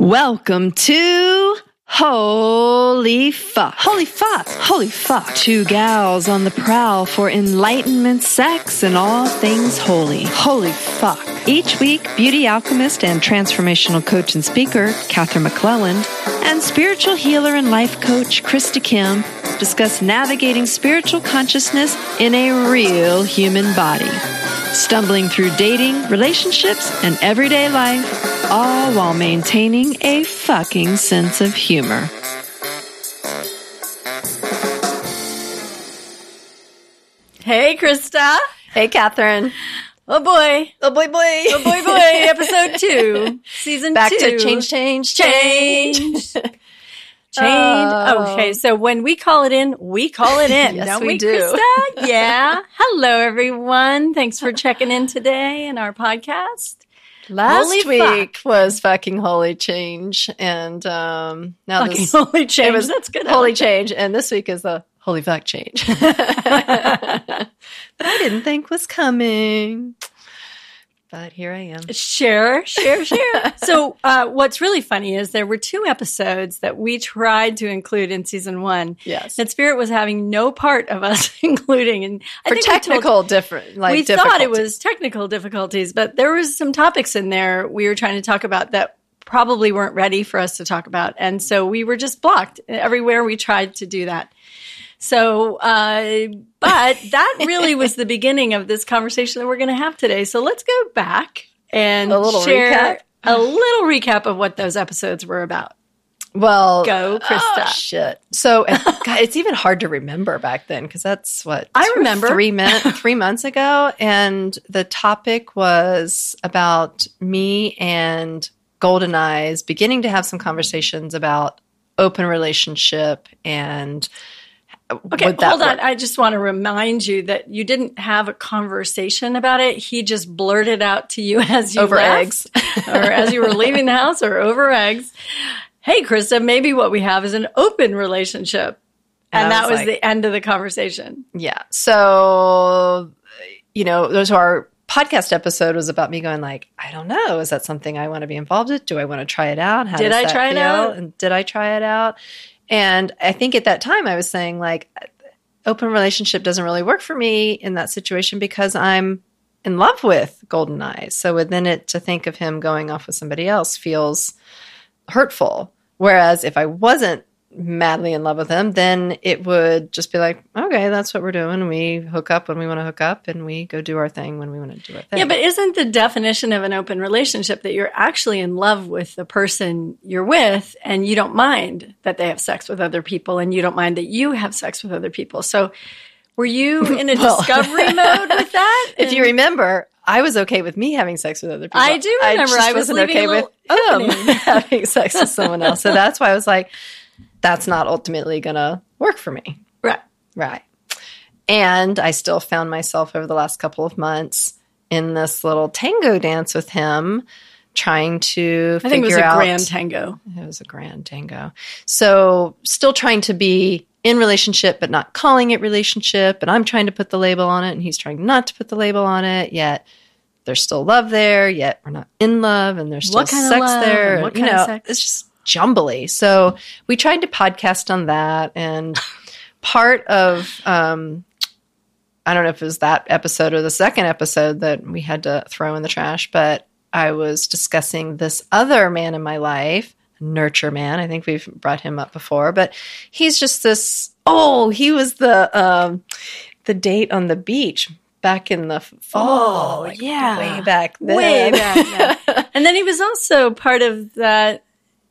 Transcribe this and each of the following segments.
Welcome to Holy Fuck. Holy Fuck. Holy Fuck. Two gals on the prowl for enlightenment, sex, and all things holy. Holy Fuck. Each week, beauty alchemist and transformational coach and speaker, Katherine McClelland, and spiritual healer and life coach, Krista Kim, discuss navigating spiritual consciousness in a real human body. Stumbling through dating, relationships, and everyday life all while maintaining a fucking sense of humor. Hey, Krista. Hey, Katherine. Oh boy. Oh boy, boy. Oh boy, boy. Episode two, season Back two. to change, change, change. change. Change. Oh. Okay, so when we call it in, we call it in, Yes, don't we we, do. Krista? Yeah. Hello, everyone. Thanks for checking in today in our podcast. Last Holy week was fucking holy change, and um, now Fucking this holy change. was That's good. holy change, and this week is the holy fuck change. that I didn't think was coming, but here I am. Share, share, share. so, uh, what's really funny is there were two episodes that we tried to include in season one. Yes, that Spirit was having no part of us including. And I for think we told- technical different. Like we thought it was technical difficulties, but there was some topics in there we were trying to talk about that probably weren't ready for us to talk about, and so we were just blocked everywhere we tried to do that. So, uh, but that really was the beginning of this conversation that we're going to have today. So let's go back and A little share recap? a little recap of what those episodes were about. Well, Go, Krista. Oh, shit. So God, it's even hard to remember back then because that's what I remember. three minutes, three months ago, and the topic was about me and Golden Eyes beginning to have some conversations about open relationship and Okay, hold on. I just want to remind you that you didn't have a conversation about it. He just blurted out to you as you over left, eggs. or as you were leaving the house, or over eggs. Hey, Krista, maybe what we have is an open relationship, And and, that was like- the end of the conversation. Yeah. So, you know, those our podcast episode was about me going like, I don't know, is that something I want to be involved with? Do I want to try it out? How Did I try it out? And did I try it out? And I think at that time I was saying like, open relationship doesn't really work for me in that situation because I'm in love with Golden Eyes. So within it, to think of him going off with somebody else feels hurtful. Whereas if I wasn't madly in love with him, then it would just be like, okay, that's what we're doing. We hook up when we want to hook up and we go do our thing when we want to do our thing. Yeah, but isn't the definition of an open relationship that you're actually in love with the person you're with and you don't mind that they have sex with other people and you don't mind that you have sex with other people? So were you in a Well- discovery mode with that? if you remember, I was okay with me having sex with other people. I do remember. I was wasn't okay with him having sex with someone else. So that's why I was like, that's not ultimately going to work for me. Right. Right. And I still found myself over the last couple of months in this little tango dance with him, trying to I think it was a out. grand tango. It was a grand tango. So still trying to be in relationship, but not calling it relationship. And I'm trying to put the label on it, and he's trying not to put the label on it. Yet there's still love there. Yet we're not in love, and there's still What kind of sex love there. and what you kind of know, sex? it's just jumbly. So we tried to podcast on that, and part of um, I don't know if it was that episode or the second episode that we had to throw in the trash, but I was discussing this other man in my life, nurture man. I think we've brought him up before, but he's just this. Oh, he was the um, the date on the beach back in the fall. Oh, like yeah. way back then. Way back then. and then he was also part of that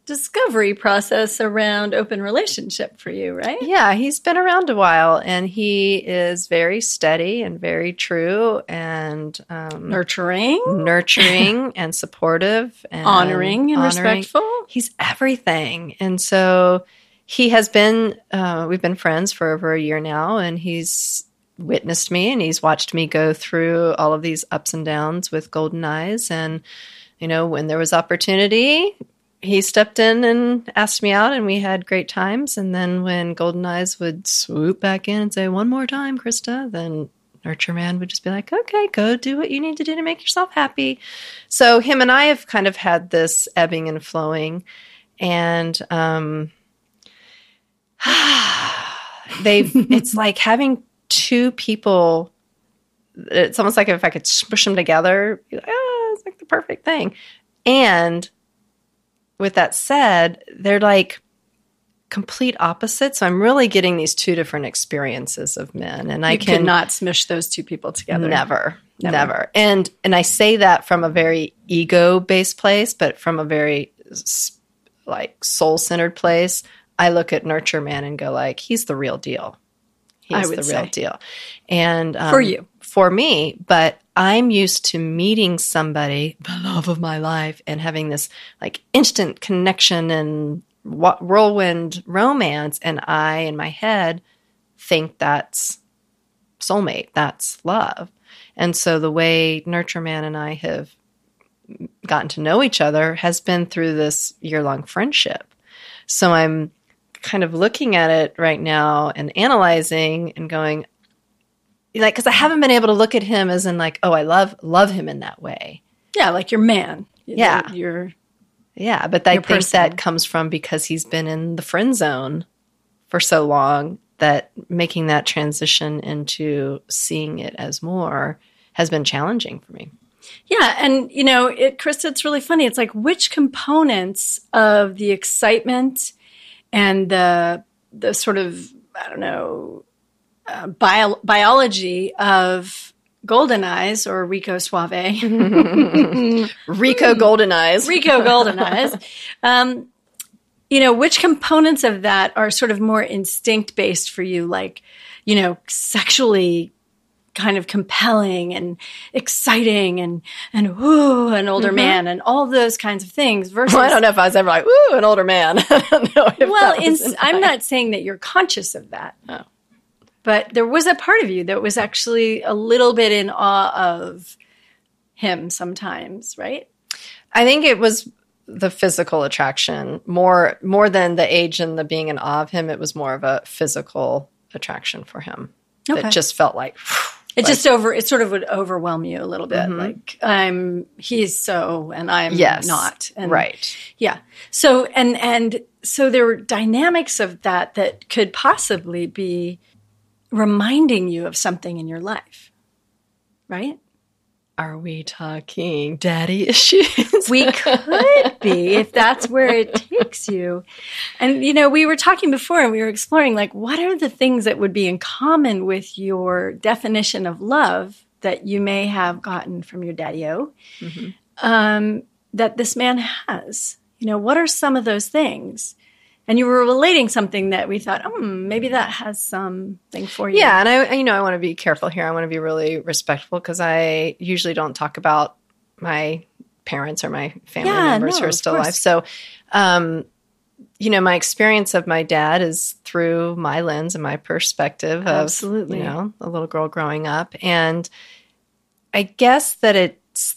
discovery process around open relationship for you, right? Yeah, he's been around a while, and he is very steady and very true and um, Nurturing, nurturing and supportive and honoring, and honoring. respectful. He's everything. And so he has been, uh, we've been friends for over a year now, and he's witnessed me and he's watched me go through all of these ups and downs with golden eyes. And, you know, when there was opportunity, he stepped in and asked me out, and we had great times. And then when Golden Eyes would swoop back in and say, One more time, Krista, then nurture man would just be like, okay, go do what you need to do to make yourself happy. So him and I have kind of had this ebbing and flowing. And um, they've, it's like having two people. It's almost like if I could smush them together, like, oh, it's like the perfect thing. And with that said, they're like, complete opposites. So I'm really getting these two different experiences of men, and I You can not smush those two people together. never, Never. never, And and I say that from a very ego based place, but from a very like soul centered place. I look at Nurture Man and go like, he's the real deal. He's I the real say. deal. And um, For you. For me, but I'm used to meeting somebody, the love of my life, and having this like instant connection and whirlwind romance. And I, in my head, think that's soulmate, that's love. And so the way Nurture Man and I have gotten to know each other has been through this year long friendship. So I'm kind of looking at it right now and analyzing and going, like, because I haven't been able to look at him as in like, oh, I love love him in that way. Yeah, like your man. Yeah. You're Yeah, but I Your think person. that comes from because he's been in the friend zone for so long that making that transition into seeing it as more has been challenging for me. Yeah, and you know, it, Krista, it's really funny. It's like which components of the excitement and the the sort of I don't know uh, bio, biology of Golden Eyes or Rico Suave, Rico Golden Eyes. Rico Golden Eyes. Um, you know, which components of that are sort of more instinct based for you, like you know, sexually kind of compelling and exciting and and ooh, an older man and all those kinds of things versus Well, I don't know if I was ever like, ooh, an older man. I don't know if well in, i'm not saying that you're conscious of that Oh. But there was a part of you that was actually a little bit in awe of him sometimes right I think it was the physical attraction more more than the age and the being in awe of him. It was more of a physical attraction for him. Okay. It just felt like it just over it sort of would overwhelm you a little bit mm-hmm. like i'm he's so and i'm yes, not and right. Yeah. So and and so there were dynamics of that that could possibly be reminding you of something in your life. Right? Are we talking daddy issues? We could be if that's where it takes you. And you know, we were talking before and we were exploring like what are the things that would be in common with your definition of love that you may have gotten from your daddy-o um, that this man has. You know, what are some of those things? And you were relating something that we thought, oh, maybe that has something for you. Yeah, and I, you know, I want to be careful here. I want to be really respectful because I usually don't talk about my parents or my family Yeah, members no, who are still alive. So, um, you know, my experience of my dad is through my lens and my perspective of, Absolutely. you know, a little girl growing up, and I guess that it's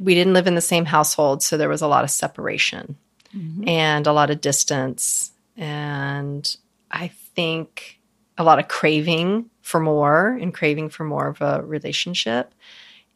we didn't live in the same household, so there was a lot of separation Mm-hmm. and a lot of distance, and I think a lot of craving for more and craving for more of a relationship.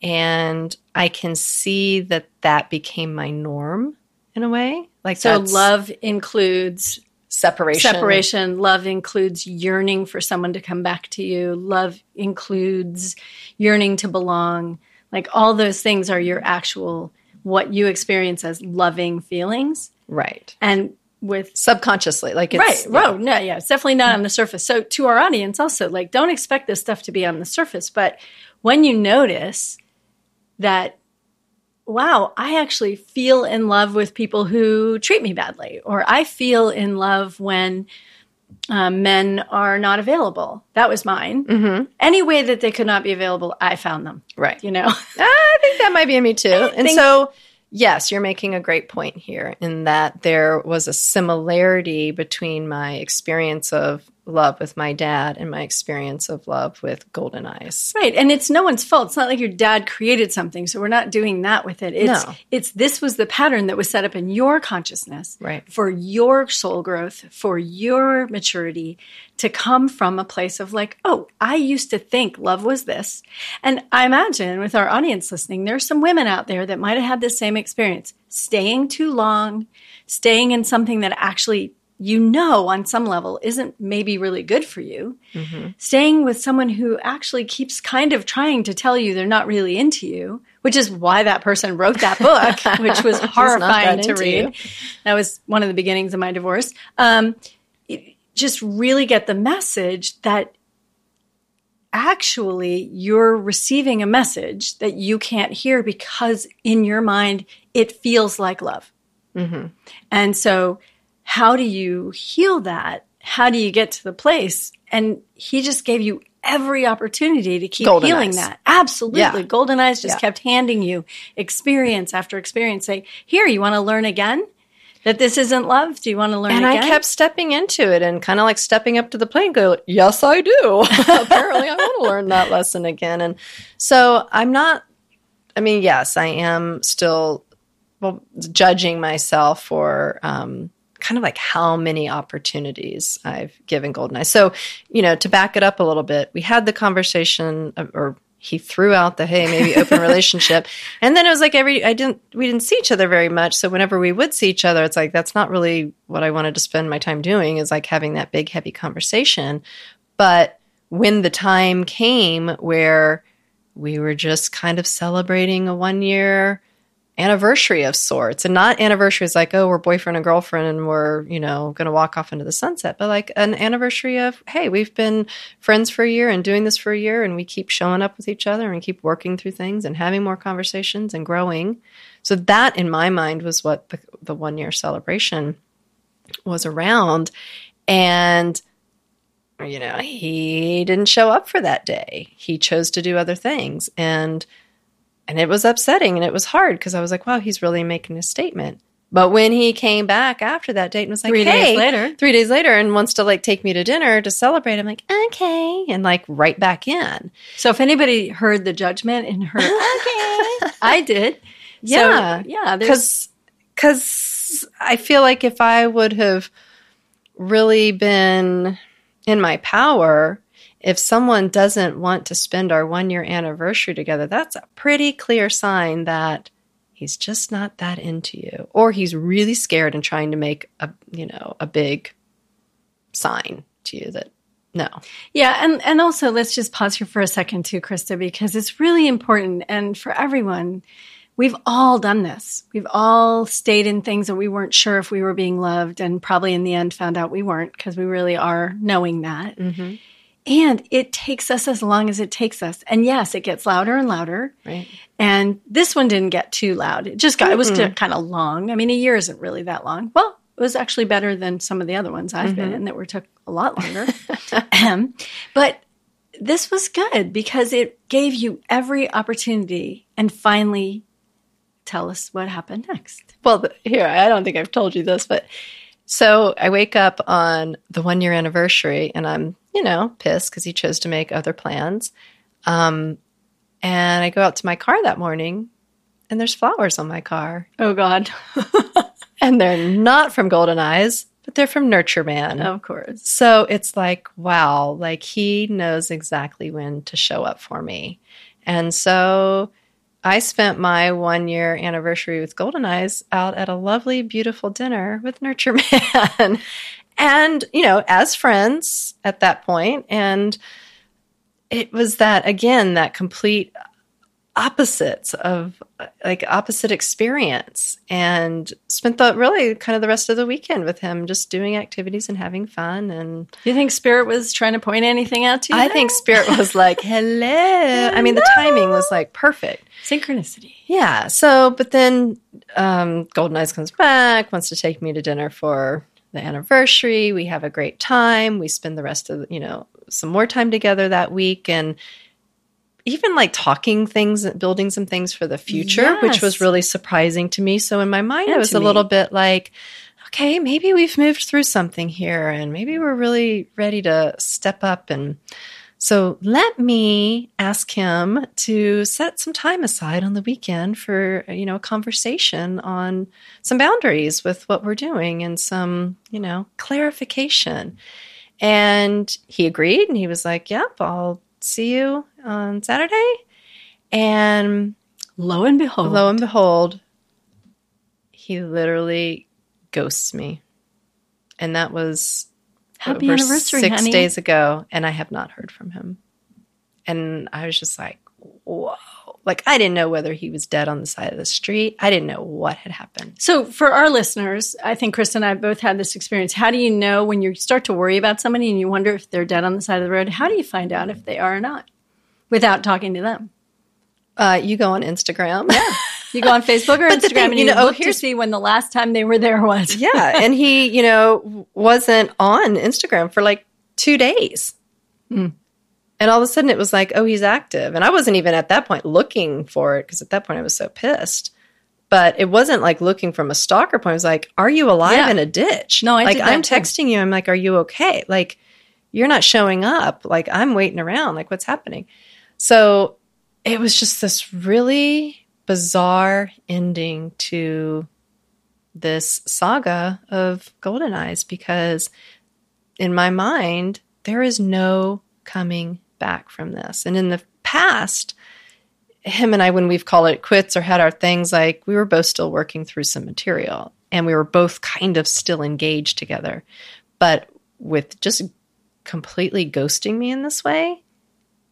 And I can see that that became my norm in a way. Like So love includes separation. separation. Love includes yearning for someone to come back to you. Love includes yearning to belong. Like all those things are your actual what you experience as loving feelings. Right. And with Subconsciously. Like it's right, right, no, yeah, it's definitely not on the surface. So to our audience, also, like, don't expect this stuff to be on the surface. But when you notice that, wow, I actually feel in love with people who treat me badly, or I feel in love when um, men are not available. That was mine. Mm-hmm. Any way that they could not be available, I found them. Right. You know, I think that might be in me too. And think- so, yes, you're making a great point here in that there was a similarity between my experience of love with my dad and my experience of love with Golden Eyes. Right. And it's no one's fault. It's not like your dad created something. So we're not doing that with it. It's No. it's this was the pattern that was set up in your consciousness Right. for your soul growth, for your maturity to come from a place of like, oh, I used to think love was this. And I imagine with our audience listening, there's some women out there that might have had the same experience. Staying too long, staying in something that actually you know on some level isn't maybe really good for you staying with someone who actually keeps kind of trying to tell you they're not really into you, which is why that person wrote that book, which was horrifying to read. you. That was one of the beginnings of my divorce. Um, just really get the message that actually you're receiving a message that you can't hear because in your mind it feels like love. And so, how do you heal that? How do you get to the place? And he just gave you every opportunity to keep Golden healing eyes. that. Absolutely. Yeah. Golden Eyes just Yeah. kept handing you experience after experience. Say, here, you want to learn again? That this isn't love? Do you want to learn And again? I kept stepping into it and kind of like stepping up to the plate and go, Yes, I do. Apparently, I want to learn that lesson again. And so I'm not, I mean, yes, I am still well, judging myself for um, kind of like how many opportunities I've given Goldeneye. So, you know, to back it up a little bit, we had the conversation, of, or he threw out the hey, maybe open relationship, and then it was like every I didn't we didn't see each other very much. So whenever we would see each other, it's like that's not really what I wanted to spend my time doing. Is like having that big heavy conversation, but when the time came where we were just kind of celebrating a one year anniversary of sorts and not anniversary is like oh we're boyfriend and girlfriend and we're you know going to walk off into the sunset but like an anniversary of hey we've been friends for a year and doing this for a year and we keep showing up with each other and keep working through things and having more conversations and growing. So that in my mind was what the, the one year celebration was around. And you know he didn't show up for that day. He chose to do other things. And and it was upsetting and it was hard because I was like, wow, he's really making a statement. But when he came back after that date and was like, Three days later. three days later, and wants to like take me to dinner to celebrate, I'm like, okay, and like right back in. so, if anybody heard the judgment in her, okay, I did. So, Yeah. yeah. Because because I feel like if I would have really been in my power, if someone doesn't want to spend our one year anniversary together, that's a pretty clear sign that he's just not that into you, or he's really scared and trying to make a you know a big sign to you that no, Yeah, and and also let's just pause here for a second too, Krista, because it's really important and for everyone. We've all done this. We've all stayed in things that we weren't sure if we were being loved, and probably in the end found out we weren't because we really are knowing that. Mm-hmm. And it takes us as long as it takes us. And yes, it gets louder and louder. right? And this one didn't get too loud. It just got, it was kind of long. I mean, a year isn't really that long. Well, it was actually better than some of the other ones I've been mm-hmm. in that were took a lot longer. But this was good because it gave you every opportunity and finally tell us what happened next. Well, here, I don't think I've told you this, but so I wake up on the one year anniversary and I'm, you know, pissed because he chose to make other plans. Um, and I go out to my car that morning and there's flowers on my car. Oh, God. And they're not from Golden Eyes, but they're from Nurture Man. of course. So it's like, wow, like he knows exactly when to show up for me. And so I spent my one year anniversary with Golden Eyes out at a lovely, beautiful dinner with Nurture Man. and, you know, as friends at that point, And it was that, again, that complete opposites of like opposite experience and spent the really kind of the rest of the weekend with him just doing activities and having fun and Do you think Spirit was trying to point anything out to you? I there? think Spirit was like, hello. I mean, the timing was like perfect. synchronicity. Yeah. So, but then um, Golden Eyes comes back, wants to take me to dinner for the anniversary. We have a great time. We spend the rest of, you know, some more time together that week and even like talking things, building some things for the future, which was really surprising to me. So in my mind, And I was a me. little bit like, okay, maybe we've moved through something here and maybe we're really ready to step up. And so let me ask him to set some time aside on the weekend for, you know, a conversation on some boundaries with what we're doing and some, you know, clarification. And he agreed and he was like, yep, I'll see you on Saturday. And Lo and behold, lo and behold, he literally ghosts me. And that was happy anniversary, six honey. days ago, and I have not heard from him. And I was just like, whoa. Like, I didn't know whether he was dead on the side of the street. I didn't know what had happened. So, for our listeners, I think Chris and I both had this experience. How do you know when you start to worry about somebody and you wonder if they're dead on the side of the road? How do you find out if they are or not without talking to them? Uh, you go on Instagram. Yeah. You go on Facebook or Instagram thing, and you know, oh, look to here's- see when the last time they were there was. yeah. And he, you know, wasn't on Instagram for like two days. Hmm. And all of a sudden it was like, oh, he's active. And I wasn't even at that point looking for it because at that point I was so pissed. But it wasn't like looking from a stalker point. It was like, are you alive Yeah. in a ditch? No, I like I'm too. texting you. I'm like, are you okay? Like, you're not showing up. Like, I'm waiting around. Like, what's happening? So it was just this really bizarre ending to this saga of Golden Eyes because in my mind, there is no coming back from this. And in the past, him and I, when we've called it quits or had our things, like we were both still working through some material and we were both kind of still engaged together. But with just completely ghosting me in this way,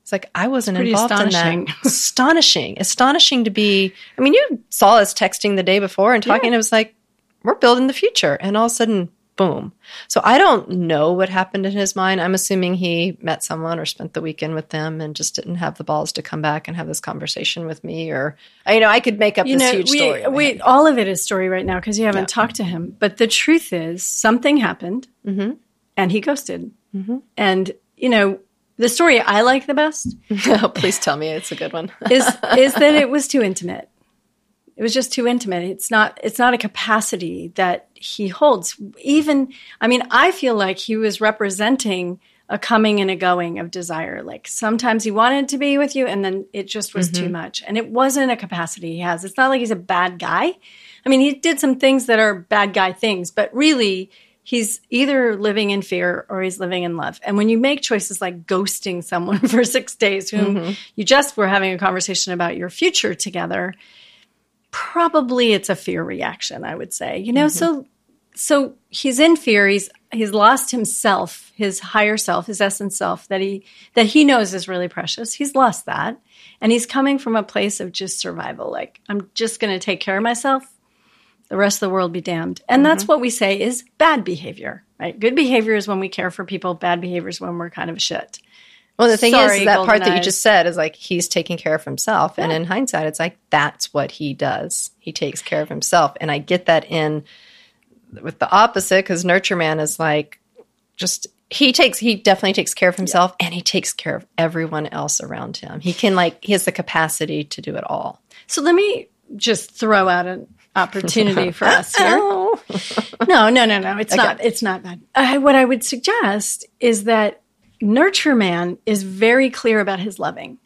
it's like I wasn't involved in astonishing. that. astonishing, astonishing to be. I mean, you saw us texting the day before and talking. It was like we're building the future, and all of a sudden, boom. So I don't know what happened in his mind. I'm assuming he met someone or spent the weekend with them and just didn't have the balls to come back and have this conversation with me. Or you know, I could make up You this know, huge we, story. we all of it is story right now because you haven't Yeah. talked to him. But the truth is, something happened, Mhm. and he ghosted. Mm-hmm. And you know, the story I like the best oh, please tell me it's a good one. is is that it was too intimate. It was just too intimate. It's not it's not a capacity that he holds. Even I mean, I feel like he was representing a coming and a going of desire. Like sometimes he wanted to be with you and then it just was too mm-hmm. much. And it wasn't a capacity he has. It's not like he's a bad guy. I mean, he did some things that are bad guy things, but really he's either living in fear or he's living in love. And when you make choices like ghosting someone for six days, whom mm-hmm. you just were having a conversation about your future together, probably it's a fear reaction, I would say. You know, mm-hmm. so so he's in fear. He's he's lost himself, his higher self, his essence self that he that he knows is really precious. He's lost that. And he's coming from a place of just survival. Like, I'm just gonna take care of myself the rest of the world be damned. And that's mm-hmm. what we say is bad behavior, right? Good behavior is when we care for people, bad behavior is when we're kind of shit. Well, the thing Sorry, is, that part Golden that you just said is like he's taking care of himself. And in hindsight, it's like that's what he does. He takes care of himself. And I get that in with the opposite because Nurture Man is like just he takes he definitely takes care of himself and he takes care of everyone else around him. He can like he has the capacity to do it all. So let me just throw out an opportunity for us here. No, no, no, no. It's not. It's not bad. Uh, what I would suggest is that Nurture Man is very clear about his loving.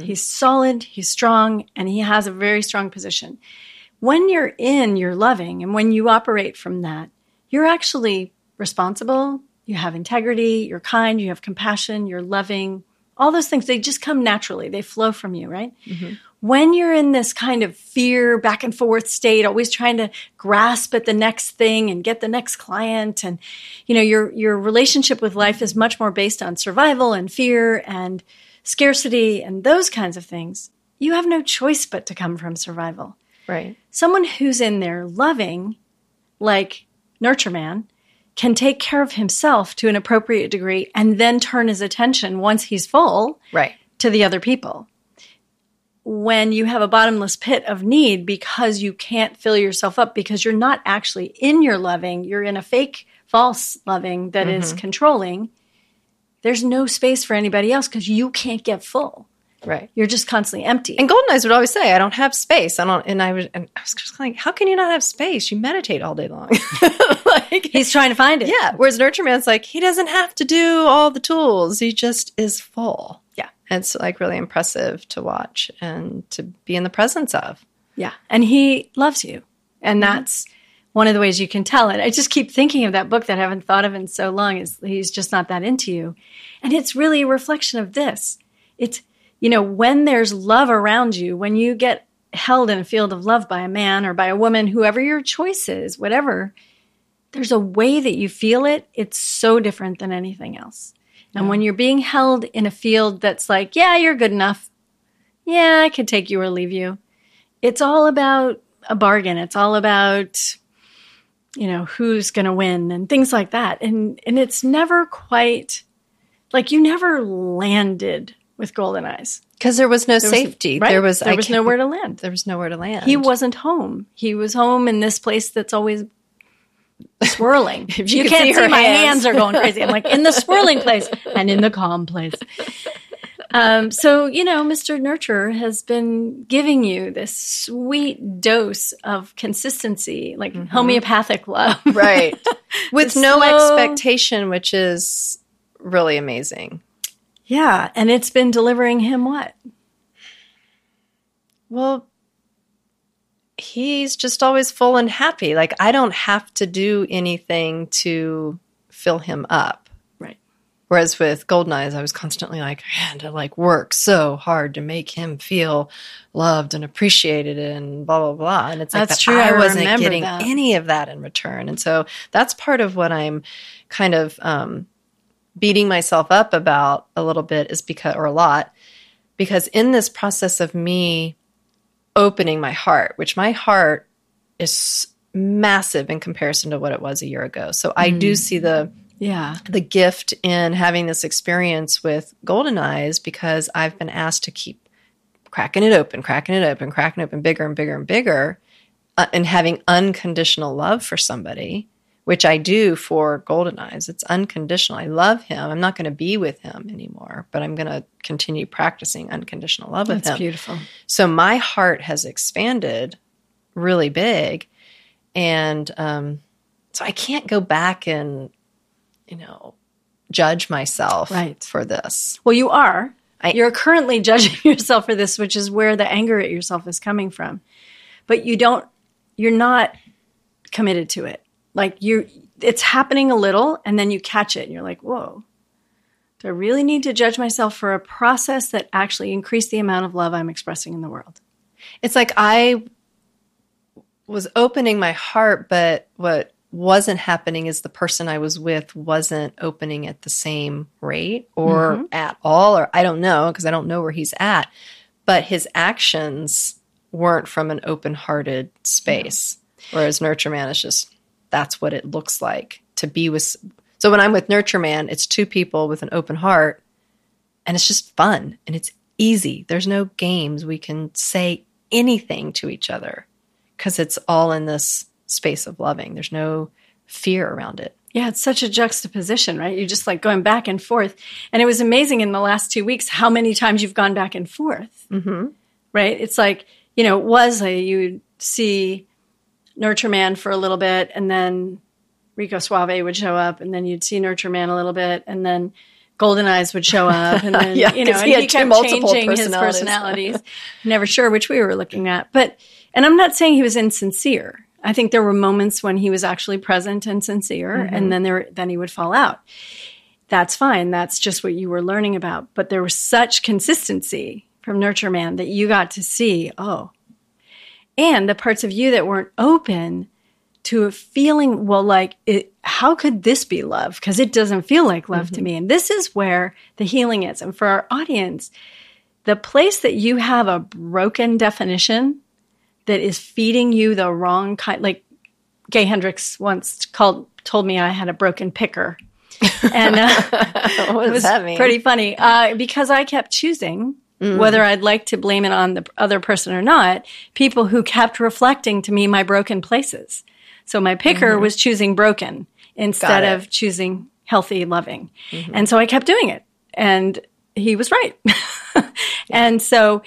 He's solid, he's strong, and he has a very strong position. When you're in your loving and when you operate from that, you're actually responsible, you have integrity, you're kind, you have compassion, you're loving. All those things, they just come naturally. They flow from you, right? Mm-hmm. when you're in this kind of fear back and forth state always trying to grasp at the next thing and get the next client and you know your your relationship with life is much more based on survival and fear and scarcity and those kinds of things you have no choice but to come from survival Right. someone who's in there loving like nurture man can take care of himself to an appropriate degree and then turn his attention once he's full Right. to the other people. When you have a bottomless pit of need because you can't fill yourself up because you're not actually in your loving, you're in a fake, false loving that is mm-hmm. controlling, there's no space for anybody else because you can't get full. Right. You're just constantly empty. And Golden Eyes would always say, "I don't have space." I don't, and I was, and I was just like, "How can you not have space? You meditate all day long." like, He's trying to find it. yeah. Whereas Nurture Man's like, he doesn't have to do all the tools. He just is full. Yeah. And it's like really impressive to watch and to be in the presence of. Yeah. And he loves you. And mm-hmm. that's one of the ways you can tell it. I just keep thinking of that book that I haven't thought of in so long is he's just not that into you. And it's really a reflection of this. It's, you know, when there's love around you, when you get held in a field of love by a man or by a woman, whoever your choice is, whatever, there's a way that you feel it. It's so different than anything else. And when you're being held in a field that's like, yeah, you're good enough. Yeah, I could take you or leave you. It's all about a bargain. It's all about you know who's going to win and things like that. And and it's never quite like you never landed with Golden Eyes. Because there was no There was- safety. right? There was there I was nowhere to land. There was nowhere to land. He wasn't home. He was home in this place that's always swirling. you you can't see see, my hands. hands are going crazy. I'm like in the swirling place and in the calm place. Um, so you know, Mr. Nurture has been giving you this sweet dose of consistency, like homeopathic love. right with no slow- expectation, which is really amazing. Yeah, and it's been delivering him what? Well, he's just always full and happy. Like I don't have to do anything to fill him up. Right. Whereas with Golden Eyes, I was constantly like, I had to like work so hard to make him feel loved and appreciated and blah blah blah. And it's like That's that true. I I wasn't getting that. any of that in return. And so that's part of what I'm kind of um, beating myself up about a little bit is because or a lot because in this process of me opening my heart, which my heart is massive in comparison to what it was a year ago. So I do see the Yeah. the gift in having this experience with Golden Eyes because I've been asked to keep cracking it open, cracking it open, cracking it open bigger and bigger and bigger, uh, and having unconditional love for somebody, which I do for Golden Eyes. It's unconditional. I love him. I'm not going to be with him anymore, but I'm going to continue practicing unconditional love with him. That's him. beautiful. So my heart has expanded really big. And um, so I can't go back and, you know, judge myself Right. for this. Well, you are. I- You're currently judging yourself for this, which is where the anger at yourself is coming from. But you don't, you're not committed to it. Like you, it's happening a little and then you catch it and you're like, whoa, do I really need to judge myself for a process that actually increased the amount of love I'm expressing in the world? It's like I was opening my heart, but what wasn't happening is the person I was with wasn't opening at the same rate or mm-hmm. at all, or I don't know because I don't know where he's at. But his actions weren't from an open hearted space. Whereas Nurture Man is just that's what it looks like to be with. So when I'm with Nurture Man, it's two people with an open heart and it's just fun and it's easy. There's no games. We can say anything to each other because it's all in this space of loving. There's no fear around it. Yeah, it's such a juxtaposition, right? You're just like going back and forth. And it was amazing in the last two weeks how many times you've gone back and forth. Mm-hmm. Right? It's like, you know, it was a, you would see Nurture Man for a little bit and then Rico Suave would show up and then you'd see Nurture Man a little bit and then Golden Eyes would show up and then, Yeah, you know, 'cause and he he, kept multiple changing his personalities. personalities. Never sure which we were looking at. But, and I'm not saying he was insincere. I think there were moments when he was actually present and sincere, mm-hmm. and then there then he would fall out. That's fine. That's just what you were learning about. But there was such consistency from Nurture Man that you got to see, oh, and the parts of you that weren't open to a feeling, well, like, it, how could this be love? Because it doesn't feel like love to me. And this is where the healing is. And for our audience, the place that you have a broken definition that is feeding you the wrong kind, like Gay Hendricks once called, told me I had a broken picker. And uh, what it was that mean? pretty funny uh, because I kept choosing Mm. whether I'd like to blame it on the other person or not. People who kept reflecting to me my broken places. So my picker mm-hmm. was choosing broken instead of choosing healthy, loving, mm-hmm. and so I kept doing it. And he was right. and so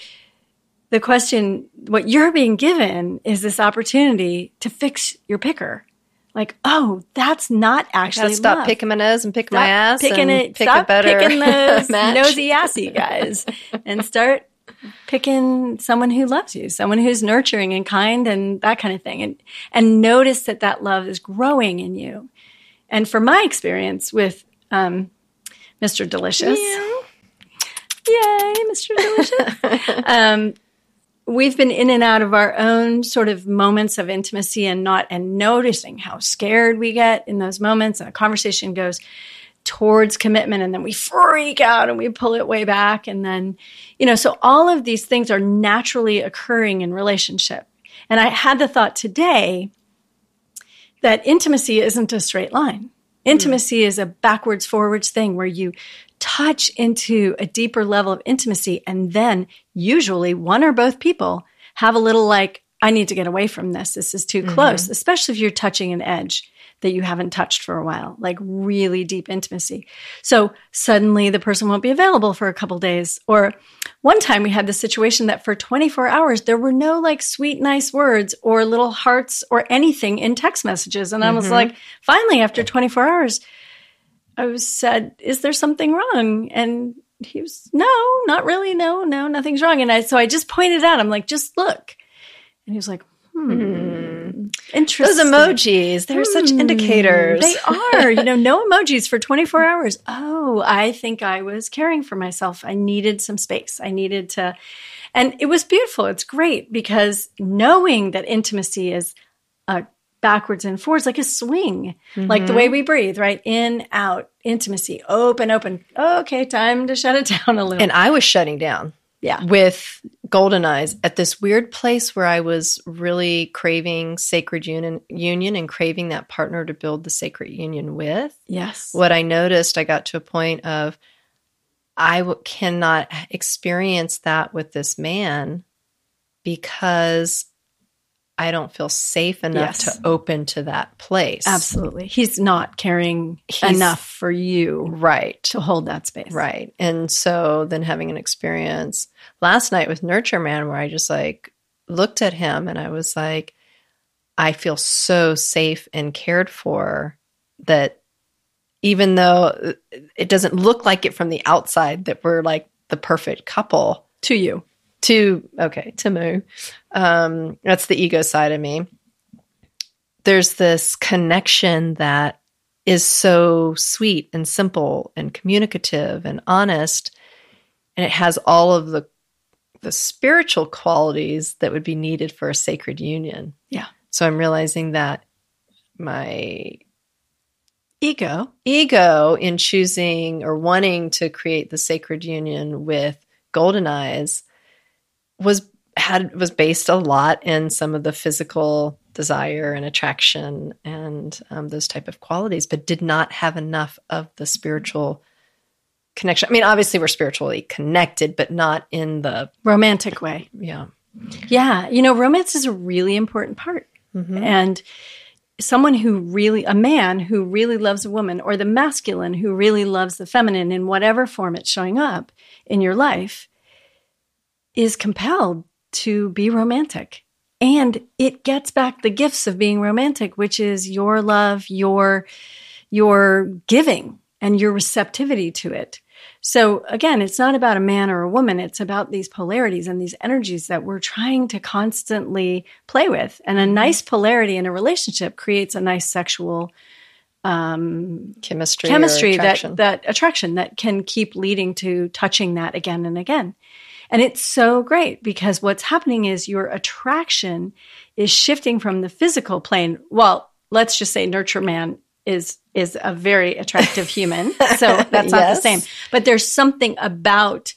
the question, what you're being given is this opportunity to fix your picker. Like, oh, that's not actually stop love. picking my nose and pick Stop my ass picking it, pick stop a better picking those match. nosy assy guys, and start picking someone who loves you, someone who's nurturing and kind, and that kind of thing, and and notice that that love is growing in you. And for my experience with um, Mr. Delicious, yay, Mr. Delicious, um, we've been in and out of our own sort of moments of intimacy and not and noticing how scared we get in those moments and a conversation goes towards commitment and then we freak out and we pull it way back and then you know so all of these things are naturally occurring in relationship. And i had the thought today that intimacy isn't a straight line intimacy is a backwards forwards thing where you touch into a deeper level of intimacy and then usually one or both people have a little like i need to get away from this. This is too mm-hmm. close especially if you're touching an edge that you haven't touched for a while like really deep intimacy so suddenly the person won't be available for a couple days or one time we had this situation that for 24 hours there were no like sweet nice words or little hearts or anything in text messages and i was mm-hmm. like finally after 24 hours I was said, "Is there something wrong?" And he was, "No, not really. No, no, nothing's wrong." And I so I just pointed out. I'm like, "Just look." And he was like, "Hmm, interesting." Those emojis, they're such Hmm, indicators. They are. You know, no emojis for 24 hours. Oh, I think I was caring for myself. I needed some space. I needed to, and it was beautiful. It's great because knowing that intimacy is a backwards and forwards like a swing, like the way we breathe, right? In, out, intimacy, open, open. Okay, time to shut it down a little. And I was shutting down yeah. with Golden Eyes at this weird place where I was really craving sacred union, union and craving that partner to build the sacred union with. Yes. What I noticed, I got to a point of I w- cannot experience that with this man because I don't feel safe enough Yes. to open to that place. Absolutely. He's not caring He's- enough for you Right. to hold that space. Right. And so then having an experience last night with Nurture Man where I just like looked at him and I was like, I feel so safe and cared for that even though it doesn't look like it from the outside that we're like the perfect couple To you. to okay to moo um that's the ego side of me there's this connection that is so sweet and simple and communicative and honest and it has all of the the spiritual qualities that would be needed for a sacred union Yeah. so i'm realizing that my Ego. ego in choosing or wanting to create the sacred union with golden eyes was had was based a lot in some of the physical desire and attraction and um, those type of qualities but did not have enough of the spiritual connection i mean obviously we're spiritually connected but not in the Romantic way. yeah Yeah. You know, romance is a really important part. And someone who really, a man who really loves a woman, or the masculine who really loves the feminine in whatever form it's showing up in your life, is compelled to be romantic. And it gets back the gifts of being romantic, which is your love, your your giving and your receptivity to it. So again, it's not about a man or a woman. It's about these polarities and these energies that we're trying to constantly play with. And a nice polarity in a relationship creates a nice sexual um, chemistry chemistry attraction. that that attraction that can keep leading to touching that again and again. And it's so great because what's happening is your attraction is shifting from the physical plane. Well, let's just say nurture man is is a very attractive human. So that's not the same. But there's something about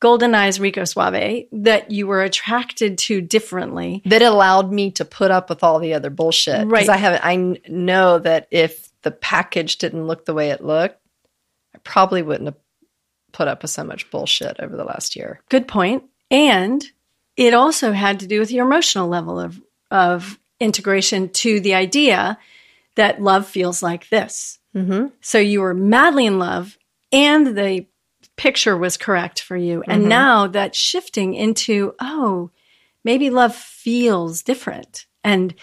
Golden Eyes Rico Suave that you were attracted to differently. that allowed me to put up with all the other bullshit. Right. I have I know that if the package didn't look the way it looked, I probably wouldn't have put up with so much bullshit over the last year. Good point. And it also had to do with your emotional level of of integration to the idea that love feels like this. Mm-hmm. So you were madly in love, and the picture was correct for you. And now that shifting into, oh, maybe love feels different and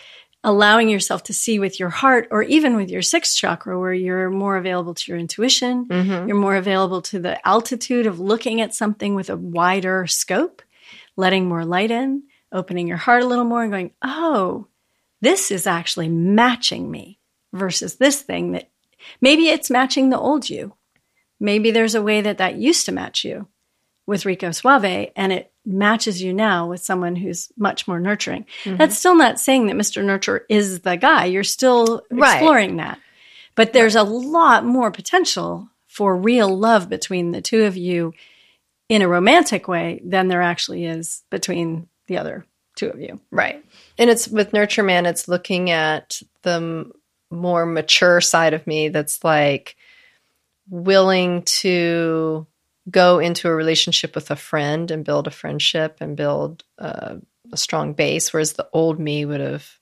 allowing yourself to see with your heart or even with your sixth chakra where you're more available to your intuition, mm-hmm. you're more available to the altitude of looking at something with a wider scope, letting more light in, opening your heart a little more and going, oh, this is actually matching me versus this thing that maybe it's matching the old you. Maybe there's a way that that used to match you with Rico Suave and it matches you now with someone who's much more nurturing. Mm-hmm. That's still not saying that Mr. Nurture is the guy. You're still Right. exploring that. But there's a lot more potential for real love between the two of you in a romantic way than there actually is between the other two of you. Right. And it's with Nurture Man, it's looking at the m- more mature side of me that's like willing to go into a relationship with a friend and build a friendship and build uh, a strong base, whereas the old me would have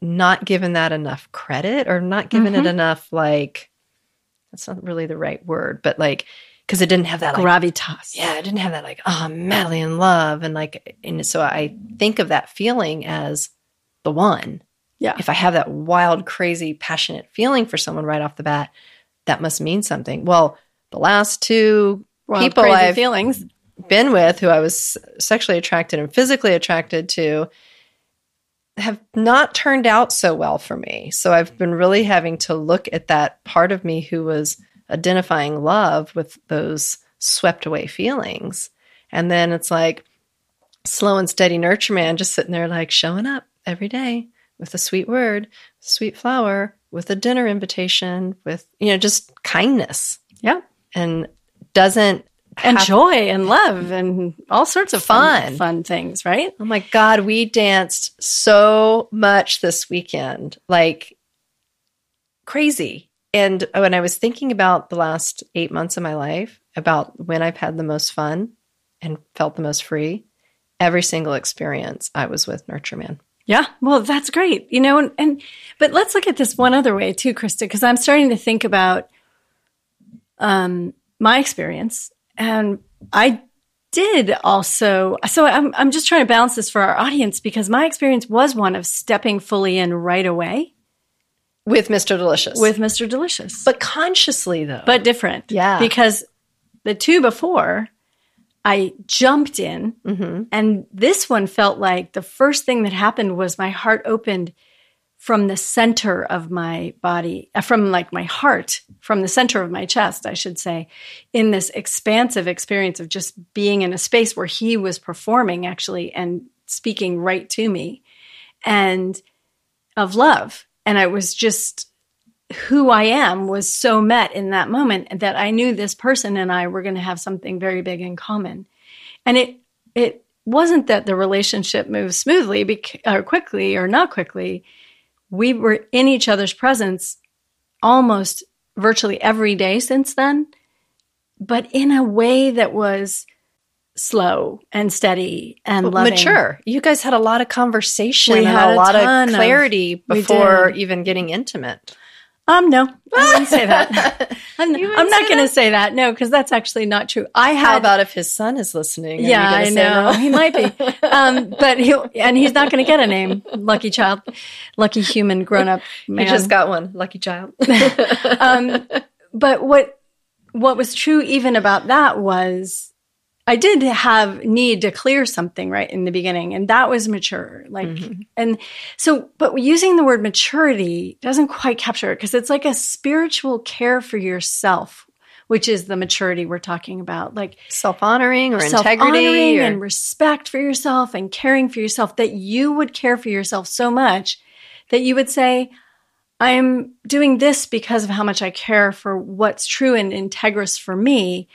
not given that enough credit or not given it enough, like, that's not really the right word, but like, because it didn't have that like, Gravitas. yeah, I didn't have that like, oh, I'm madly in love. And like, and so I think of that feeling as the one. Yeah. If I have that wild, crazy, passionate feeling for someone right off the bat, that must mean something. Well, the last two Wild, people crazy I've feelings. been with who I was sexually attracted and physically attracted to have not turned out so well for me. So I've been really having to look at that part of me who was identifying love with those swept away feelings. And then it's like slow and steady nurture man just sitting there like showing up every day with a sweet word, sweet flower, with a dinner invitation, with you know just kindness Yeah. and doesn't And have- joy and love and all sorts of fun, Fun. fun things, right? Oh my God, we danced so much this weekend, like crazy. And when I was thinking about the last eight months of my life, about when I've had the most fun and felt the most free, every single experience I was with Nurture Man. Yeah. Well, that's great. You know, and, and but let's look at this one other way too, Krista, because I'm starting to think about um my experience. And I did also so I'm I'm just trying to balance this for our audience because my experience was one of stepping fully in right away With Mr. Delicious. with Mr. Delicious. but consciously though. but different. Yeah. Because the two before, I jumped in, Mm-hmm. and this one felt like the first thing that happened was my heart opened from the center of my body, uh, from like my heart, from the center of my chest, I should say, in this expansive experience of just being in a space where he was performing actually and speaking right to me and of love. And I was just who I am was so met in that moment that I knew this person and I were going to have something very big in common. And it it wasn't that the relationship moved smoothly or quickly or not quickly. We were in each other's presence almost virtually every day since then, but in a way that was slow and steady and loving. mature. You guys had a lot of conversation We had a a lot of of- clarity we before even getting intimate. Um, no, I wouldn't say that. I'm, I'm not going to say that. No, because that's actually not true. I had. How about if his son is listening? Yeah, I know no? he might be, um, but he and he's not going to get a name. Lucky child, lucky human grown up man. He just got one. Lucky child. um, but what what was true even about that was I did have need to clear something right in the beginning, and that was mature. Like, mm-hmm. and so, but using the word maturity doesn't quite capture it because it's like a spiritual care for yourself, which is the maturity we're talking about. Like Self honoring or self-honoring integrity. Or, and respect for yourself and caring for yourself that you would care for yourself so much that you would say i'm doing this because of how much i care for what's true and integrous for me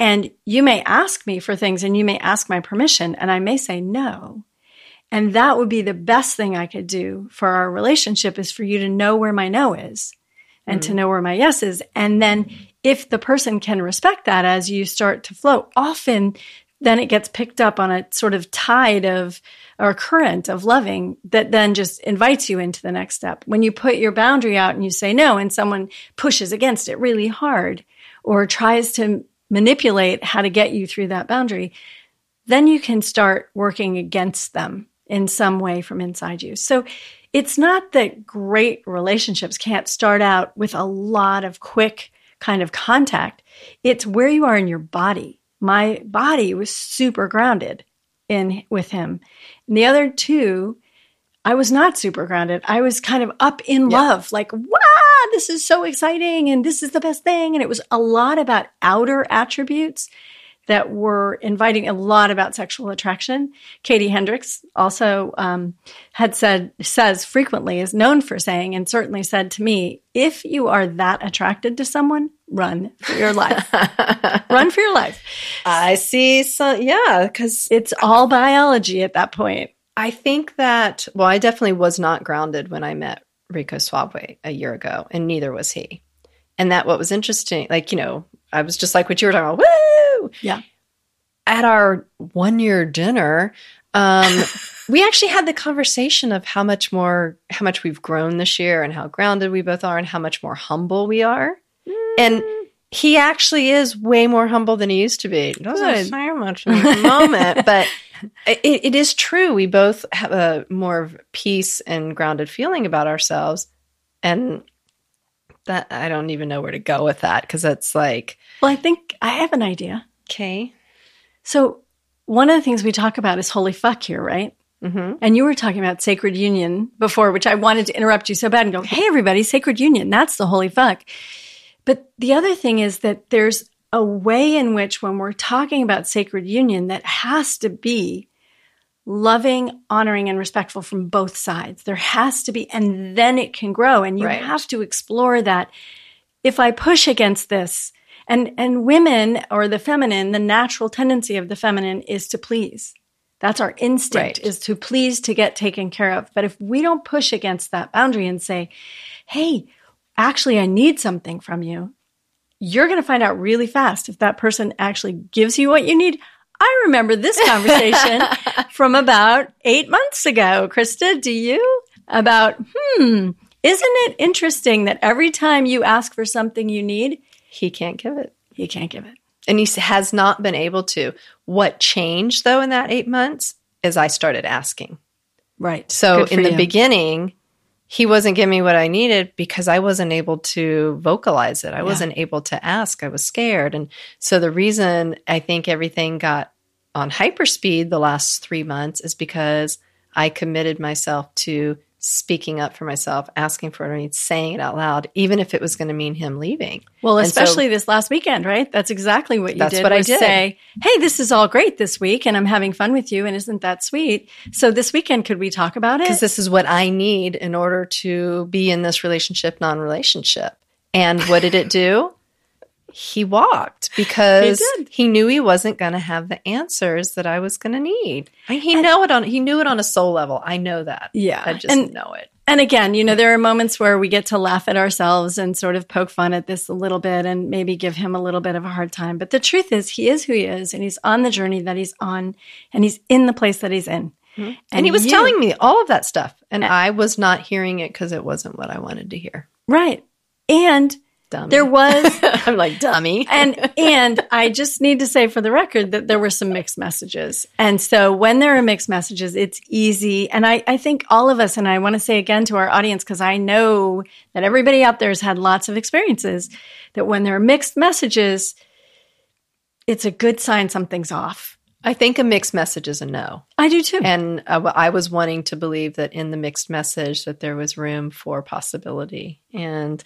and you may ask me for things and you may ask my permission and i may say no and that would be the best thing i could do for our relationship is for you to know where my no is and to mm. know where my yes is. And then if the person can respect that as you start to flow, often then it gets picked up on a sort of tide of or current of loving that then just invites you into the next step. When you put your boundary out and you say no, and someone pushes against it really hard or tries to manipulate how to get you through that boundary, then you can start working against them in some way from inside you. So it's not that great relationships can't start out with a lot of quick kind of contact. It's where you are in your body. My body was super grounded in with him. And the other two, I was not super grounded. I was kind of up in Yeah. love, like, wow, this is so exciting and this is the best thing. And it was a lot about outer attributes that were inviting a lot about sexual attraction. Katie Hendricks also um, had said, says frequently, is known for saying, and certainly said to me, if you are that attracted to someone, run for your life. run for your life. I see some, yeah, because It's all biology at that point. I think that, well, I definitely was not grounded when I met Rico Suave a year ago, and neither was he. And that what was interesting, like, you know, I was just like what you were talking about, woo! Yeah. At our one year dinner, um, we actually had the conversation of how much more, how much we've grown this year and how grounded we both are and how much more humble we are. And he actually is way more humble than he used to be. Doesn't say much in the moment, but it, it is true. We both have a more of peace and grounded feeling about ourselves, and that I don't even know where to go with that because it's like, Well, I think I have an idea. okay, So, one of the things we talk about is holy fuck here, right? mm-hmm. And you were talking about sacred union before, which I wanted to interrupt you so bad and go, hey, everybody, sacred union, that's the holy fuck. But the other thing is that there's a way in which, when we're talking about sacred union, that has to be loving, honoring, and respectful from both sides. There has to be, and then it can grow. And you Right. have to explore that. If I push against this, and, and women or the feminine, the natural tendency of the feminine is to please. That's our instinct Right. is to please to get taken care of. But if we don't push against that boundary and say, hey, actually, I need something from you, you're going to find out really fast if that person actually gives you what you need. I remember this conversation from about eight months ago. Krista, do you? About, hmm, isn't it interesting that every time you ask for something you need, he can't give it, He can't give it? and he has not been able to. What changed though in that eight months is I started asking. Right. So in the you. beginning, he wasn't giving me what I needed because I wasn't able to vocalize it. I wasn't able to ask. I was scared. And so the reason I think everything got on hyperspeed the last three months is because I committed myself to speaking up for myself, asking for what I need, saying it out loud, even if it was going to mean him leaving. Well, And so- especially this last weekend, right? That's exactly what you That's did. what I did. Say, hey, this is all great this week, and I'm having fun with you, and isn't that sweet? So this weekend, could we talk about it? because this is what I need in order to be in this relationship, non relationship. And what did it do? He walked because He he knew he wasn't going to have the answers that I was going to need. And he know it on he knew it on a soul level. I know that. Yeah. I just And- know it. And again, you know, there are moments where we get to laugh at ourselves and sort of poke fun at this a little bit and maybe give him a little bit of a hard time. But the truth is, he is who he is, and he's on the journey that he's on, and he's in the place that he's in. Mm-hmm. And, he was you- telling me all of that stuff, and I was not hearing it because it wasn't what I wanted to hear. Right. And Dummy. there was I'm like dummy. and and I just need to say for the record that there were some mixed messages. And so when there are mixed messages, it's easy. And I, I think all of us, and I want to say again to our audience, because I know that everybody out there has had lots of experiences, that when there are mixed messages, it's a good sign something's off. I think a mixed message is a no. I do too. And uh, I was wanting to believe that in the mixed message that there was room for possibility. And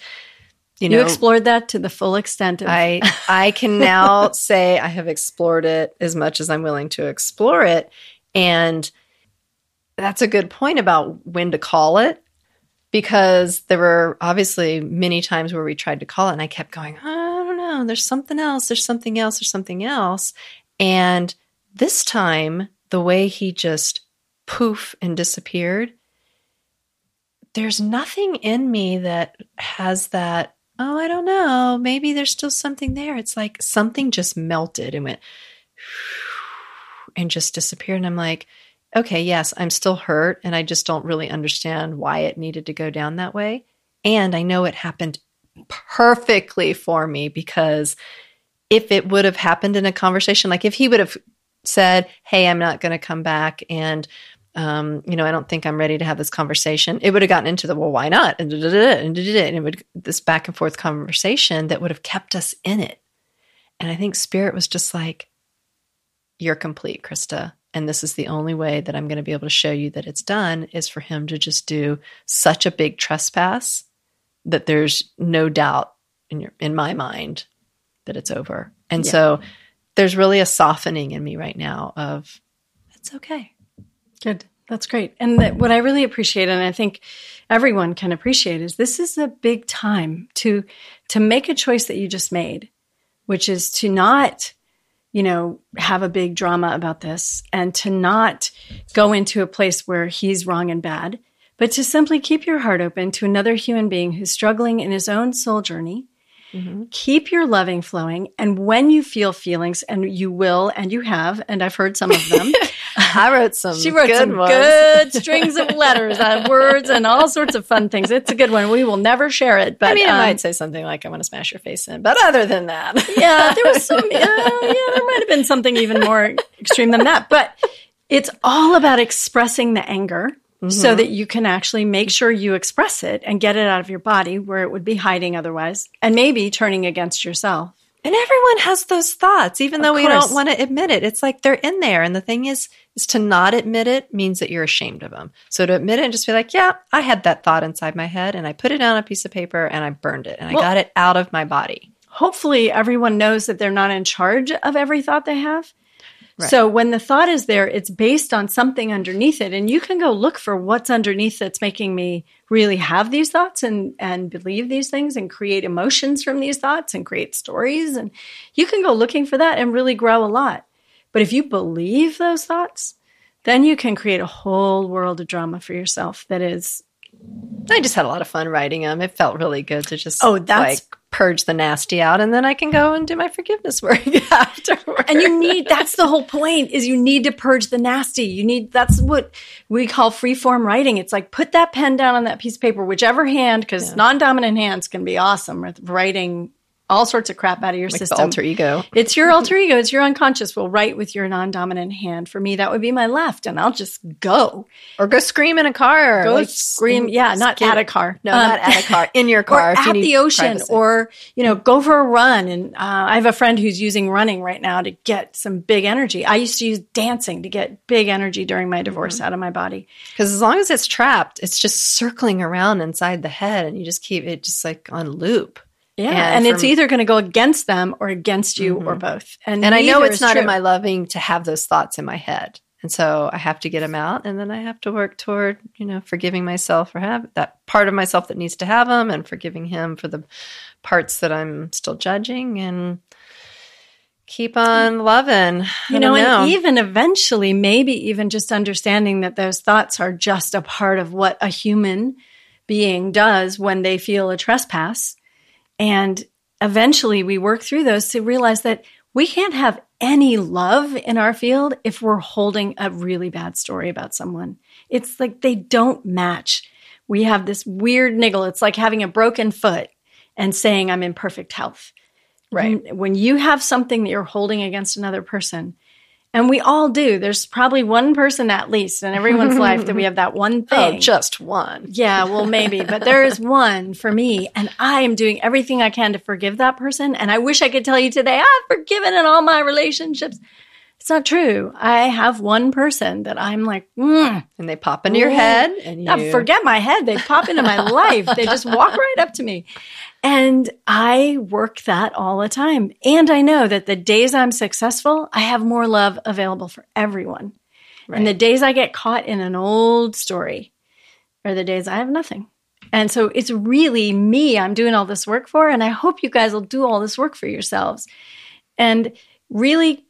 you you explored that to the full extent of I I can now say I have explored it as much as I'm willing to explore it. And that's a good point about when to call it because there were obviously many times where we tried to call it and I kept going, I don't know, there's something else, there's something else, there's something else. And this time, the way he just poof and disappeared, there's nothing in me that has that, oh, I don't know, maybe there's still something there. It's like something just melted and went and just disappeared. And I'm like, okay, yes, I'm still hurt and I just don't really understand why it needed to go down that way. And I know it happened perfectly for me because if it would have happened in a conversation, like if he would have said, Hey, I'm not going to come back and um, you know, I don't think I'm ready to have this conversation. It would have gotten into the well, why not? And, and it would this back and forth conversation that would have kept us in it. And I think spirit was just like, You're complete, Krista. And this is the only way that I'm going to be able to show you that it's done is for him to just do such a big trespass that there's no doubt in your in my mind that it's over. And yeah. so there's really a softening in me right now of it's okay. Good. That's great. And that what I really appreciate, and I think everyone can appreciate, is this is a big time to to make a choice that you just made, which is to not, you know, have a big drama about this and to not go into a place where he's wrong and bad, but to simply keep your heart open to another human being who's struggling in his own soul journey Mm-hmm. Keep your loving flowing. And when you feel feelings, and you will, and you have, and I've heard some of them. I wrote some. She wrote good some ones. good strings of letters, uh, words, and all sorts of fun things. It's a good one. We will never share it. But I mean, um, I might say something like, "I want to smash your face in," but other than that, yeah, there was some. Uh, yeah, there might have been something even more extreme than that. But it's all about expressing the anger mm-hmm. so that you can actually make sure you express it and get it out of your body where it would be hiding otherwise, and maybe turning against yourself. And everyone has those thoughts, even of though we don't want to admit it. It's like they're in there. And the thing is, is to not admit it means that you're ashamed of them. So to admit it and just be like, yeah, I had that thought inside my head and I put it on a piece of paper and I burned it and well, I got it out of my body. Hopefully everyone knows that they're not in charge of every thought they have. Right. So when the thought is there, it's based on something underneath it. And you can go look for what's underneath that's making me really have these thoughts and, and believe these things and create emotions from these thoughts and create stories. And you can go looking for that and really grow a lot. But if you believe those thoughts, then you can create a whole world of drama for yourself that is I just had a lot of fun writing them. It felt really good to just oh, that's like purge the nasty out, and then I can go and do my forgiveness work afterwards. And you need that's the whole point is you need to purge the nasty. You need that's what we call free form writing. It's like put that pen down on that piece of paper, whichever hand, because yeah. non dominant hands can be awesome with writing all sorts of crap out of your like system. alter ego. It's your alter ego. It's your unconscious will write with your non-dominant hand. For me, that would be my left, and I'll just go or go scream in a car. Go like, scream, yeah, not at a car. No, um, not at a car. In your car, or at the ocean, privacy. or you know, go for a run. And uh, I have a friend who's using running right now to get some big energy. I used to use dancing to get big energy during my divorce mm-hmm. out of my body. Because as long as it's trapped, it's just circling around inside the head, and you just keep it just like on loop. Yeah, and, and it's either going to go against them or against you mm-hmm. or both. And, and I know it's not true. in my loving to have those thoughts in my head. And so I have to get them out and then I have to work toward, you know, forgiving myself for have that part of myself that needs to have them and forgiving him for the parts that I'm still judging and keep on loving. You know, know, and even eventually, maybe even just understanding that those thoughts are just a part of what a human being does when they feel a trespass and eventually we work through those to realize that we can't have any love in our field if we're holding a really bad story about someone. It's like they don't match. We have this weird niggle. It's like having a broken foot and saying, I'm in perfect health. Right. When, when you have something that you're holding against another person, and we all do. There's probably one person at least in everyone's life that we have that one thing. Oh, just one. Yeah, well, maybe, but there is one for me. And I am doing everything I can to forgive that person. And I wish I could tell you today, I've forgiven in all my relationships. It's not true. I have one person that I'm like, mm, and they pop into your head. And you... forget my head. They pop into my life. They just walk right up to me. And I work that all the time. And I know that the days I'm successful, I have more love available for everyone. Right. And the days I get caught in an old story are the days I have nothing. And so it's really me I'm doing all this work for. And I hope you guys will do all this work for yourselves and really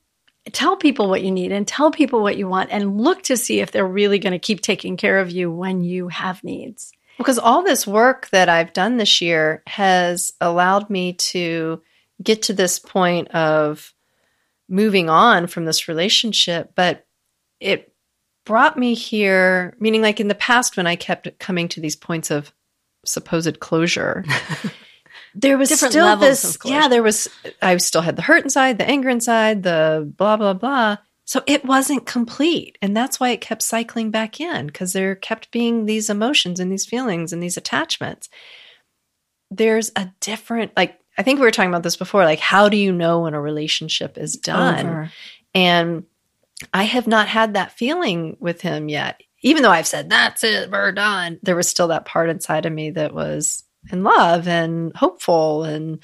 tell people what you need and tell people what you want and look to see if they're really going to keep taking care of you when you have needs. Because all this work that I've done this year has allowed me to get to this point of moving on from this relationship, but it brought me here, meaning like in the past when I kept coming to these points of supposed closure. there was Different still this yeah there was i still had the hurt inside the anger inside the blah blah blah so it wasn't complete and that's why it kept cycling back in because there kept being these emotions and these feelings and these attachments there's a different like i think we were talking about this before like how do you know when a relationship is done Over. and I have not had that feeling with him yet. Even though I've said, that's it, we're done, there was still that part inside of me that was in love and hopeful and,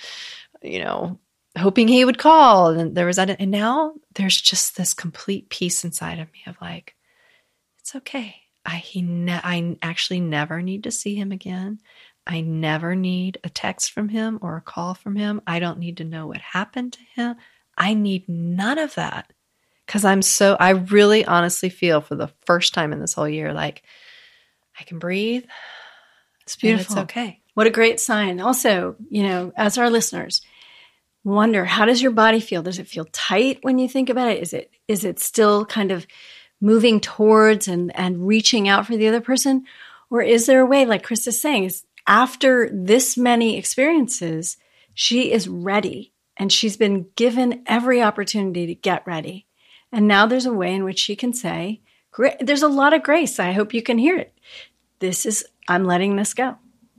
you know, hoping he would call. And there was that. And now there's just this complete peace inside of me of like, it's okay. I, he ne- I actually never need to see him again. I never need a text from him or a call from him. I don't need to know what happened to him. I need none of that because I'm so, I really honestly feel for the first time in this whole year, like I can breathe. It's beautiful. It's okay. What a great sign. Also, you know, as our listeners, wonder how does your body feel? Does it feel tight when you think about it? Is it is it still kind of moving towards and and reaching out for the other person? Or is there a way, like Chris is saying, is after this many experiences, she is ready and she's been given every opportunity to get ready. And now there's a way in which she can say, there's a lot of grace. I hope you can hear it. This is, I'm letting this go.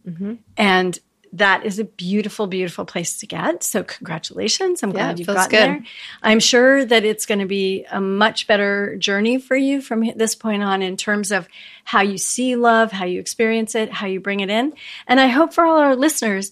Mm-hmm. And that is a beautiful, beautiful place to get. So congratulations. I'm Yeah, glad you've gotten good. there. I'm sure that it's going to be a much better journey for you from this point on in terms of how you see love, how you experience it, how you bring it in. And I hope for all our listeners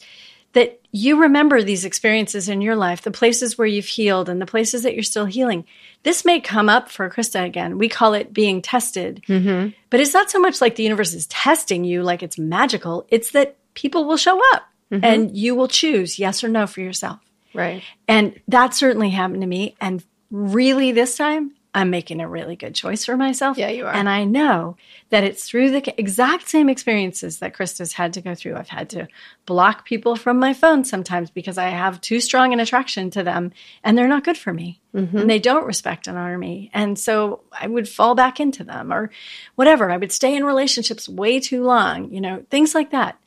that you remember these experiences in your life, the places where you've healed and the places that you're still healing. This may come up for Krista again. We call it being tested. Mm-hmm. But it's not so much like the universe is testing you, like it's magical. It's that people will show up and you will choose yes or no for yourself. Right. And that certainly happened to me. And really, this time, I'm making a really good choice for myself. Yeah, you are. And I know that it's through the exact same experiences that Krista's had to go through. I've had to block people from my phone sometimes because I have too strong an attraction to them and they're not good for me Mm-hmm. and they don't respect and honor me. And so I would fall back into them or whatever. I would stay in relationships way too long, you know, things like that.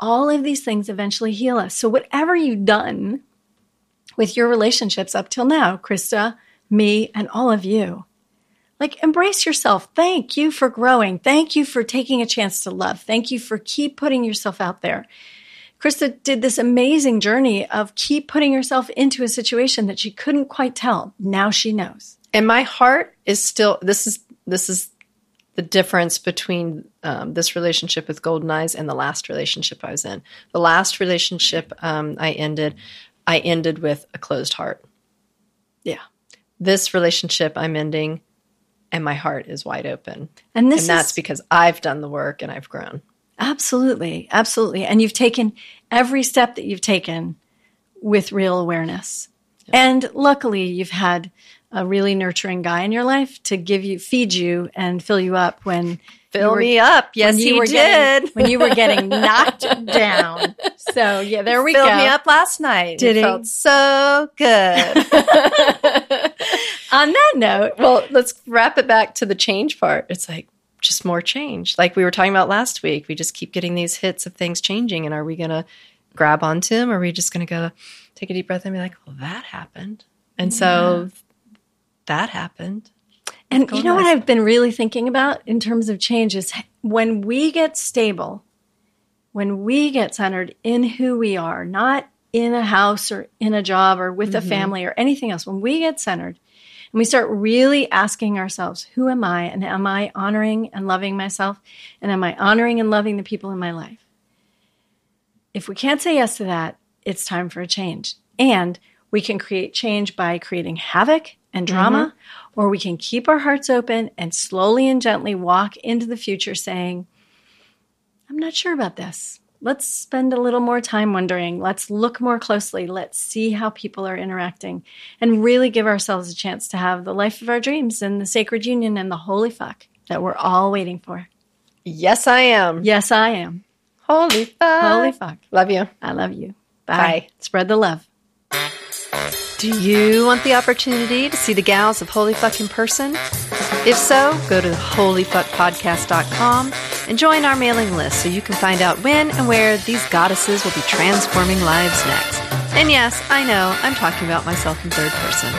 All of these things eventually heal us. So, whatever you've done with your relationships up till now, Krista, me, and all of you, like embrace yourself. Thank you for growing. Thank you for taking a chance to love. Thank you for keep putting yourself out there. Krista did this amazing journey of keep putting herself into a situation that she couldn't quite tell. Now she knows. and my heart is still this is this is the difference between um, this relationship with golden eyes and the last relationship i was in the last relationship um, i ended i ended with a closed heart Yeah. this relationship i'm ending and my heart is wide open And this and that's is because i've done the work and i've grown absolutely, absolutely. And you've taken every step that you've taken with real awareness. And luckily, you've had a really nurturing guy in your life to give you, feed you, and fill you up when fill were- me up yes you he were did getting, when you were getting knocked down. So yeah, there we filled go. me up last night Did it he? felt so good On that note, well, let's wrap it back to the change part. It's like just more change. Like we were talking about last week, we just keep getting these hits of things changing. And are we to grab onto them? Or are we just to go take a deep breath and be like, well, that happened. And so that happened. And Go you know what. I've been really thinking about in terms of change is when we get stable, when we get centered in who we are, not in a house or in a job or with a mm-hmm. family or anything else, when we get centered and we start really asking ourselves, who am I? And am I honoring and loving myself? And am I honoring and loving the people in my life? If we can't say yes to that, it's time for a change. And we can create change by creating havoc and drama, mm-hmm. or we can keep our hearts open and slowly and gently walk into the future saying, I'm not sure about this. Let's spend a little more time wondering. Let's look more closely. Let's see how people are interacting and really give ourselves a chance to have the life of our dreams and the sacred union and the holy fuck that we're all waiting for. Yes, I am. Yes, I am. Holy fuck. Holy fuck. Love you. I love you. Bye. Bye. Spread the love. Do you want the opportunity to see the gals of Holy Fuck in person? If so, go to holyfuckpodcast.com and join our mailing list so you can find out when and where these goddesses will be transforming lives next. And yes, I know, I'm talking about myself in third person.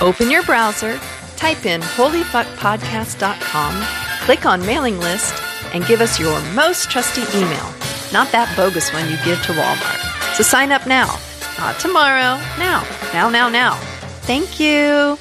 Open your browser, type in holyfuckpodcast.com, click on mailing list, and give us your most trusty email, not that bogus one you give to Walmart. So sign up now, not tomorrow, now, now, now, now. Thank you.